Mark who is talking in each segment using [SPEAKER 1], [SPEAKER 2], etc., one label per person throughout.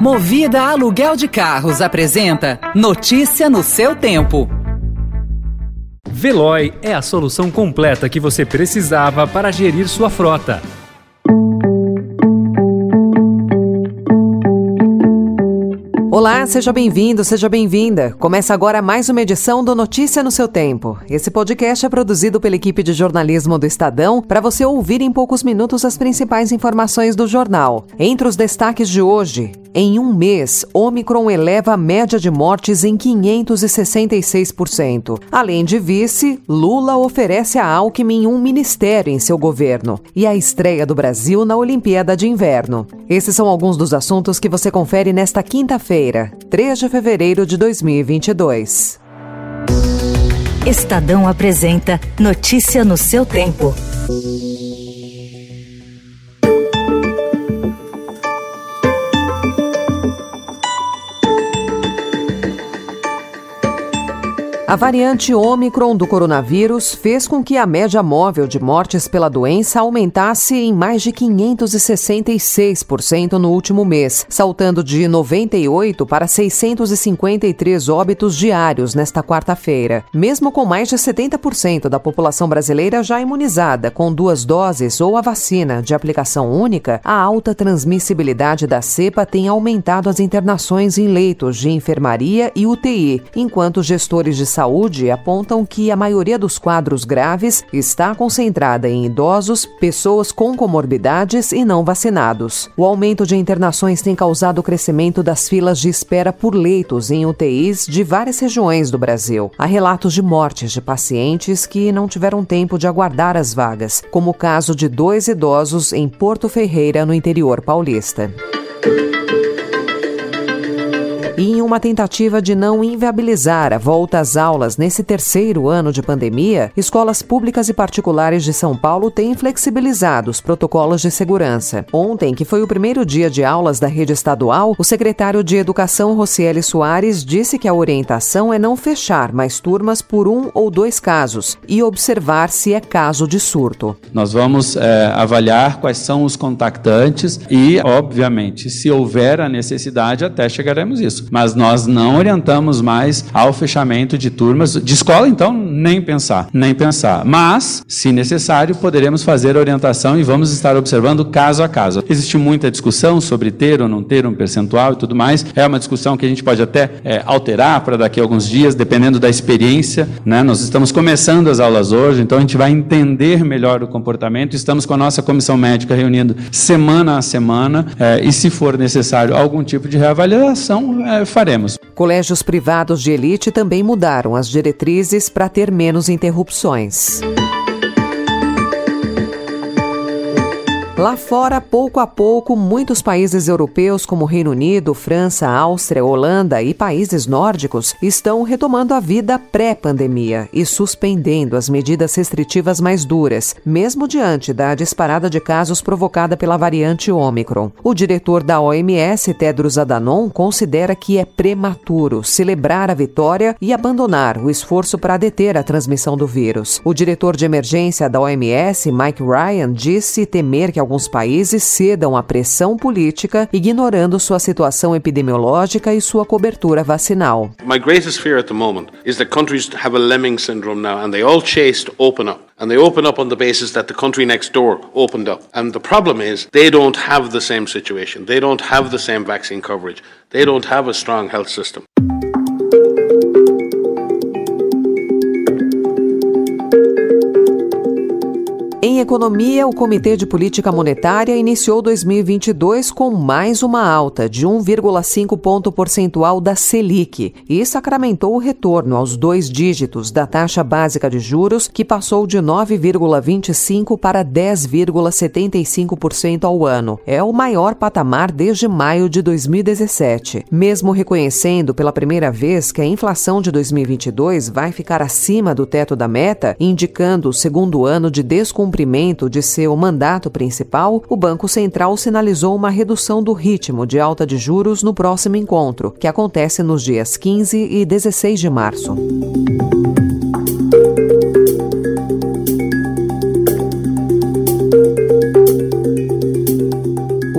[SPEAKER 1] Movida Aluguel de Carros apresenta Notícia no seu tempo.
[SPEAKER 2] Veloy é a solução completa que você precisava para gerir sua frota.
[SPEAKER 3] Olá, seja bem-vindo, seja bem-vinda. Começa agora mais uma edição do Notícia no seu Tempo. Esse podcast é produzido pela equipe de jornalismo do Estadão para você ouvir em poucos minutos as principais informações do jornal. Entre os destaques de hoje, em um mês, Omicron eleva a média de mortes em 566%. Além de vice, Lula oferece a Alckmin um ministério em seu governo e a estreia do Brasil na Olimpíada de Inverno. Esses são alguns dos assuntos que você confere nesta quinta-feira, 3 de fevereiro de 2022.
[SPEAKER 4] Estadão apresenta Notícia no seu tempo.
[SPEAKER 3] A variante Ômicron do coronavírus fez com que a média móvel de mortes pela doença aumentasse em mais de 566% no último mês, saltando de 98 para 653 óbitos diários nesta quarta-feira. Mesmo com mais de 70% da população brasileira já imunizada com duas doses ou a vacina de aplicação única, a alta transmissibilidade da cepa tem aumentado as internações em leitos de enfermaria e UTI, enquanto gestores de Saúde apontam que a maioria dos quadros graves está concentrada em idosos, pessoas com comorbidades e não vacinados. O aumento de internações tem causado o crescimento das filas de espera por leitos em UTIs de várias regiões do Brasil. Há relatos de mortes de pacientes que não tiveram tempo de aguardar as vagas, como o caso de dois idosos em Porto Ferreira, no interior paulista. E em uma tentativa de não inviabilizar a volta às aulas nesse terceiro ano de pandemia, escolas públicas e particulares de São Paulo têm flexibilizado os protocolos de segurança. Ontem, que foi o primeiro dia de aulas da rede estadual, o secretário de Educação, Rocieli Soares, disse que a orientação é não fechar mais turmas por um ou dois casos e observar se é caso de surto.
[SPEAKER 5] Nós vamos é, avaliar quais são os contactantes e, obviamente, se houver a necessidade, até chegaremos isso mas nós não orientamos mais ao fechamento de turmas. De escola, então, nem pensar, nem pensar. Mas, se necessário, poderemos fazer orientação e vamos estar observando caso a caso. Existe muita discussão sobre ter ou não ter um percentual e tudo mais. É uma discussão que a gente pode até é, alterar para daqui a alguns dias, dependendo da experiência. Né? Nós estamos começando as aulas hoje, então a gente vai entender melhor o comportamento. Estamos com a nossa comissão médica reunindo semana a semana é, e, se for necessário algum tipo de reavaliação, é, faremos.
[SPEAKER 3] Colégios privados de elite também mudaram as diretrizes para ter menos interrupções. Lá fora, pouco a pouco, muitos países europeus, como Reino Unido, França, Áustria, Holanda e países nórdicos, estão retomando a vida pré-pandemia e suspendendo as medidas restritivas mais duras, mesmo diante da disparada de casos provocada pela variante Ômicron. O diretor da OMS, Tedros Adhanom, considera que é prematuro celebrar a vitória e abandonar o esforço para deter a transmissão do vírus. O diretor de emergência da OMS, Mike Ryan, disse temer que alguns países cedam à pressão política, ignorando sua situação epidemiológica e sua cobertura vacinal.
[SPEAKER 6] My greatest fear at the moment is that countries have a lemming syndrome now and they all chase to open up. And they open up on the basis that the country next door opened up. And the problem is they don't have the same situation. They don't have the same vaccine coverage. They don't have a strong health system.
[SPEAKER 3] Em economia, o Comitê de Política Monetária iniciou 2022 com mais uma alta de 1,5 ponto percentual da Selic e sacramentou o retorno aos dois dígitos da taxa básica de juros, que passou de 9,25 para 10,75% ao ano. É o maior patamar desde maio de 2017. Mesmo reconhecendo pela primeira vez que a inflação de 2022 vai ficar acima do teto da meta, indicando o segundo ano de descumprimento cumprimento de seu mandato principal, o Banco Central sinalizou uma redução do ritmo de alta de juros no próximo encontro, que acontece nos dias 15 e 16 de março.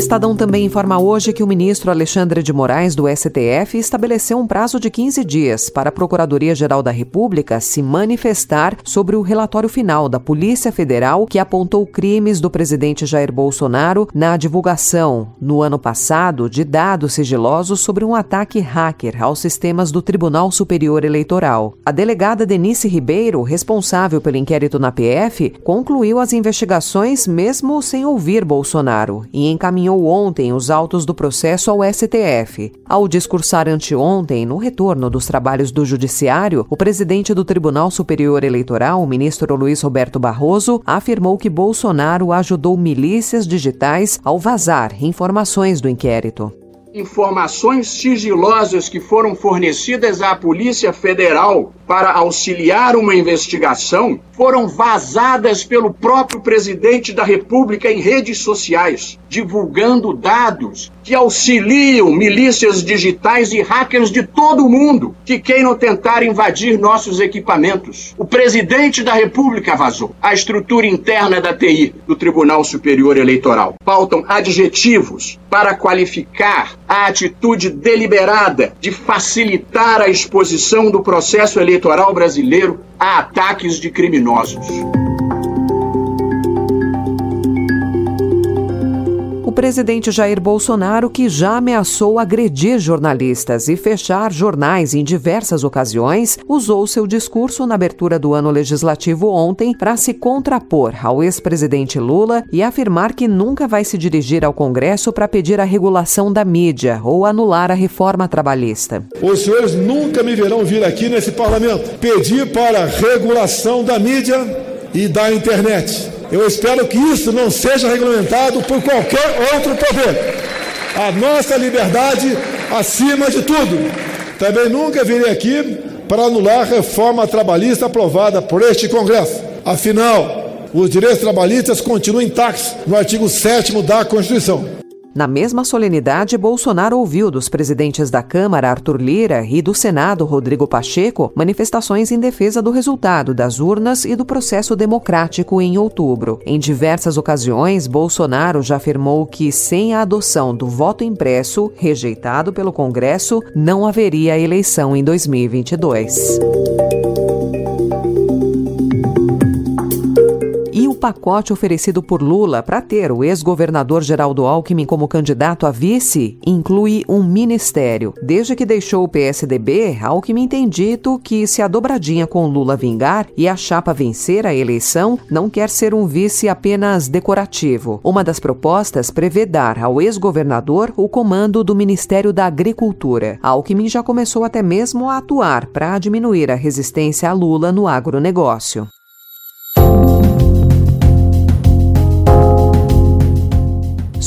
[SPEAKER 3] Estadão também informa hoje que o ministro Alexandre de Moraes, do STF, estabeleceu um prazo de 15 dias para a Procuradoria-Geral da República se manifestar sobre o relatório final da Polícia Federal que apontou crimes do presidente Jair Bolsonaro na divulgação, no ano passado, de dados sigilosos sobre um ataque hacker aos sistemas do Tribunal Superior Eleitoral. A delegada Denise Ribeiro, responsável pelo inquérito na PF, concluiu as investigações mesmo sem ouvir Bolsonaro e encaminhou ontem os autos do processo ao STF. Ao discursar anteontem, no retorno dos trabalhos do Judiciário, o presidente do Tribunal Superior Eleitoral, o ministro Luiz Roberto Barroso, afirmou que Bolsonaro ajudou milícias digitais ao vazar informações do inquérito
[SPEAKER 7] informações sigilosas que foram fornecidas à Polícia Federal para auxiliar uma investigação foram vazadas pelo próprio presidente da República em redes sociais, divulgando dados que auxiliam milícias digitais e hackers de todo o mundo que queiram tentar invadir nossos equipamentos. O presidente da República vazou a estrutura interna da TI do Tribunal Superior Eleitoral. Faltam adjetivos para qualificar a atitude deliberada de facilitar a exposição do processo eleitoral brasileiro a ataques de criminosos.
[SPEAKER 3] Presidente Jair Bolsonaro, que já ameaçou agredir jornalistas e fechar jornais em diversas ocasiões, usou seu discurso na abertura do ano legislativo ontem para se contrapor ao ex-presidente Lula e afirmar que nunca vai se dirigir ao Congresso para pedir a regulação da mídia ou anular a reforma trabalhista.
[SPEAKER 8] Os senhores nunca me verão vir aqui nesse parlamento pedir para regulação da mídia e da internet. Eu espero que isso não seja regulamentado por qualquer outro poder. A nossa liberdade acima de tudo. Também nunca virei aqui para anular a reforma trabalhista aprovada por este Congresso. Afinal, os direitos trabalhistas continuam intactos no artigo 7 da Constituição.
[SPEAKER 3] Na mesma solenidade, Bolsonaro ouviu dos presidentes da Câmara, Arthur Lira, e do Senado, Rodrigo Pacheco, manifestações em defesa do resultado das urnas e do processo democrático em outubro. Em diversas ocasiões, Bolsonaro já afirmou que, sem a adoção do voto impresso, rejeitado pelo Congresso, não haveria eleição em 2022. Pacote oferecido por Lula para ter o ex-governador Geraldo Alckmin como candidato a vice inclui um ministério. Desde que deixou o PSDB, Alckmin tem dito que se a dobradinha com Lula vingar e a chapa vencer a eleição, não quer ser um vice apenas decorativo. Uma das propostas prevê dar ao ex-governador o comando do Ministério da Agricultura. Alckmin já começou até mesmo a atuar para diminuir a resistência a Lula no agronegócio.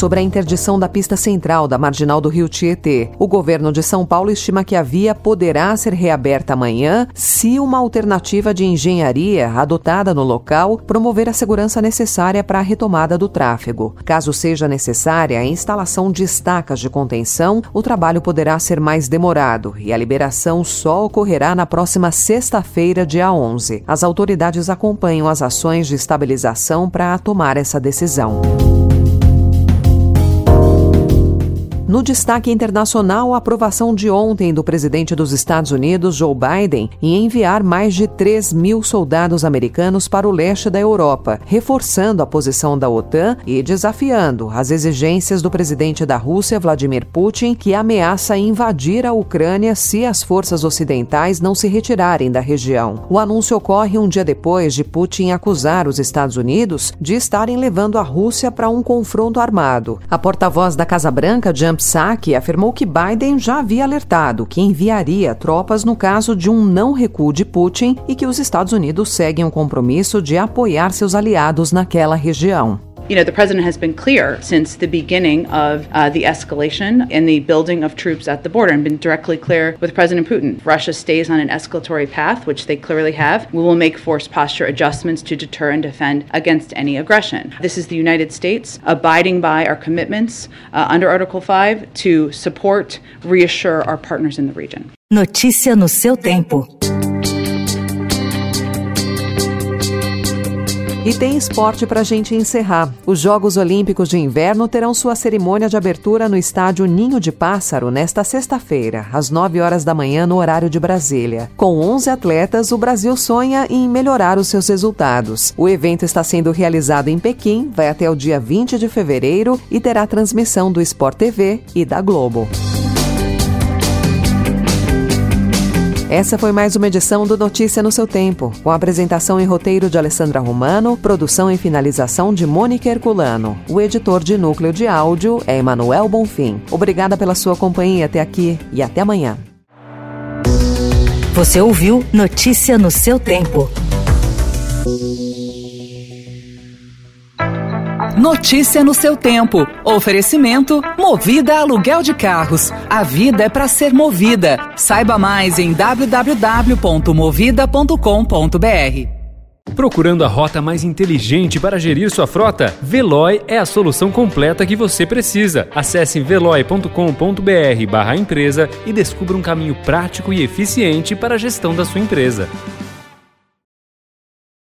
[SPEAKER 3] Sobre a interdição da pista central da marginal do rio Tietê. O governo de São Paulo estima que a via poderá ser reaberta amanhã se uma alternativa de engenharia adotada no local promover a segurança necessária para a retomada do tráfego. Caso seja necessária a instalação de estacas de contenção, o trabalho poderá ser mais demorado e a liberação só ocorrerá na próxima sexta-feira, dia 11. As autoridades acompanham as ações de estabilização para tomar essa decisão. No destaque internacional, a aprovação de ontem do presidente dos Estados Unidos, Joe Biden, em enviar mais de 3 mil soldados americanos para o leste da Europa, reforçando a posição da OTAN e desafiando as exigências do presidente da Rússia, Vladimir Putin, que ameaça invadir a Ucrânia se as forças ocidentais não se retirarem da região. O anúncio ocorre um dia depois de Putin acusar os Estados Unidos de estarem levando a Rússia para um confronto armado. A porta-voz da Casa Branca, Jan Psaki afirmou que Biden já havia alertado que enviaria tropas no caso de um não recuo de Putin e que os Estados Unidos seguem o compromisso de apoiar seus aliados naquela região.
[SPEAKER 9] You know, the president has been clear since the beginning of uh, the escalation and the building of troops at the border and been directly clear with President Putin. Russia stays on an escalatory path, which they clearly have. We will make force posture adjustments to deter and defend against any aggression. This is the United States abiding by our commitments uh, under Article 5 to support, reassure our partners in the region.
[SPEAKER 4] Notícia no seu tempo.
[SPEAKER 3] E tem esporte para a gente encerrar. Os Jogos Olímpicos de Inverno terão sua cerimônia de abertura no estádio Ninho de Pássaro nesta sexta-feira, às 9 horas da manhã, no horário de Brasília. Com 11 atletas, o Brasil sonha em melhorar os seus resultados. O evento está sendo realizado em Pequim, vai até o dia 20 de fevereiro e terá transmissão do Sport TV e da Globo. Essa foi mais uma edição do Notícia no seu tempo, com apresentação e roteiro de Alessandra Romano, produção e finalização de Mônica Herculano. O editor de núcleo de áudio é Emanuel Bonfim. Obrigada pela sua companhia até aqui e até amanhã.
[SPEAKER 4] Você ouviu Notícia no seu tempo.
[SPEAKER 1] Notícia no seu tempo. Oferecimento Movida Aluguel de Carros. A vida é para ser movida. Saiba mais em www.movida.com.br.
[SPEAKER 2] Procurando a rota mais inteligente para gerir sua frota? Veloy é a solução completa que você precisa. Acesse veloy.com.br/empresa e descubra um caminho prático e eficiente para a gestão da sua empresa.